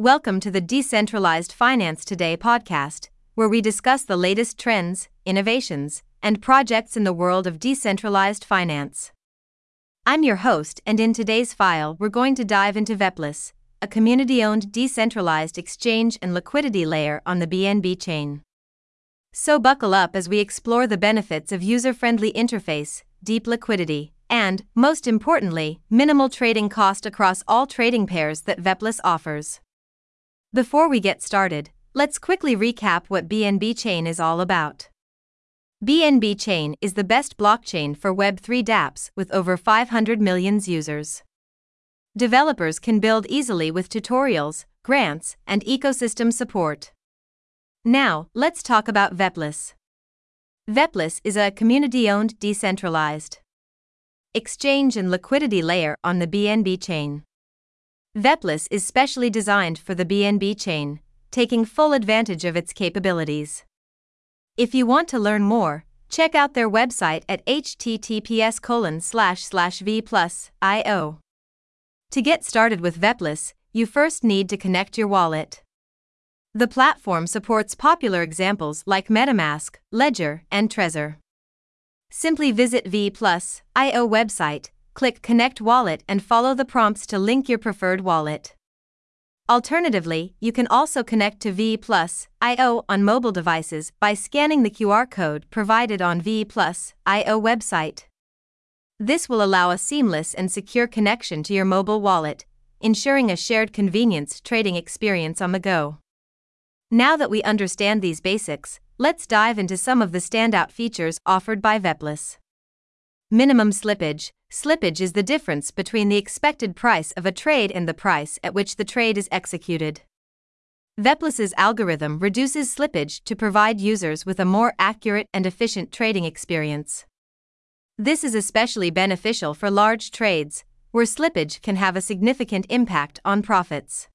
Welcome to the Decentralized Finance Today podcast, where we discuss the latest trends, innovations, and projects in the world of decentralized finance. I'm your host, and in today's file, we're going to dive into Veplus, a community owned decentralized exchange and liquidity layer on the BNB chain. So, buckle up as we explore the benefits of user friendly interface, deep liquidity, and, most importantly, minimal trading cost across all trading pairs that Veplus offers. Before we get started, let's quickly recap what BNB Chain is all about. BNB Chain is the best blockchain for Web3 dApps with over 500 million users. Developers can build easily with tutorials, grants, and ecosystem support. Now, let's talk about Veplus. Veplus is a community owned decentralized exchange and liquidity layer on the BNB chain. Veplus is specially designed for the BNB chain, taking full advantage of its capabilities. If you want to learn more, check out their website at https v To get started with Veplus, you first need to connect your wallet. The platform supports popular examples like MetaMask, Ledger, and Trezor. Simply visit V Plus IO website, click Connect Wallet and follow the prompts to link your preferred wallet. Alternatively, you can also connect to V Plus IO on mobile devices by scanning the QR code provided on V Plus IO website. This will allow a seamless and secure connection to your mobile wallet, ensuring a shared convenience trading experience on the go. Now that we understand these basics, let's dive into some of the standout features offered by Veplus. Minimum slippage Slippage is the difference between the expected price of a trade and the price at which the trade is executed. Veplus's algorithm reduces slippage to provide users with a more accurate and efficient trading experience. This is especially beneficial for large trades, where slippage can have a significant impact on profits.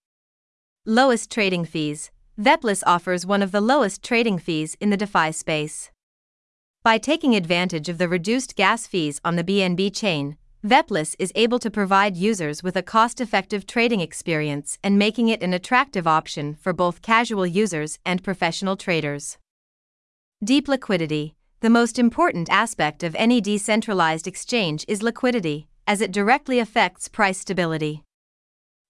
Lowest trading fees Veplus offers one of the lowest trading fees in the DeFi space. By taking advantage of the reduced gas fees on the BNB chain, Veplus is able to provide users with a cost effective trading experience and making it an attractive option for both casual users and professional traders. Deep liquidity The most important aspect of any decentralized exchange is liquidity, as it directly affects price stability.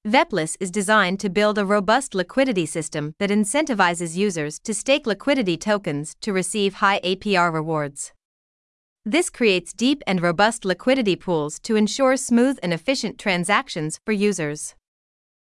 Veplus is designed to build a robust liquidity system that incentivizes users to stake liquidity tokens to receive high APR rewards. This creates deep and robust liquidity pools to ensure smooth and efficient transactions for users.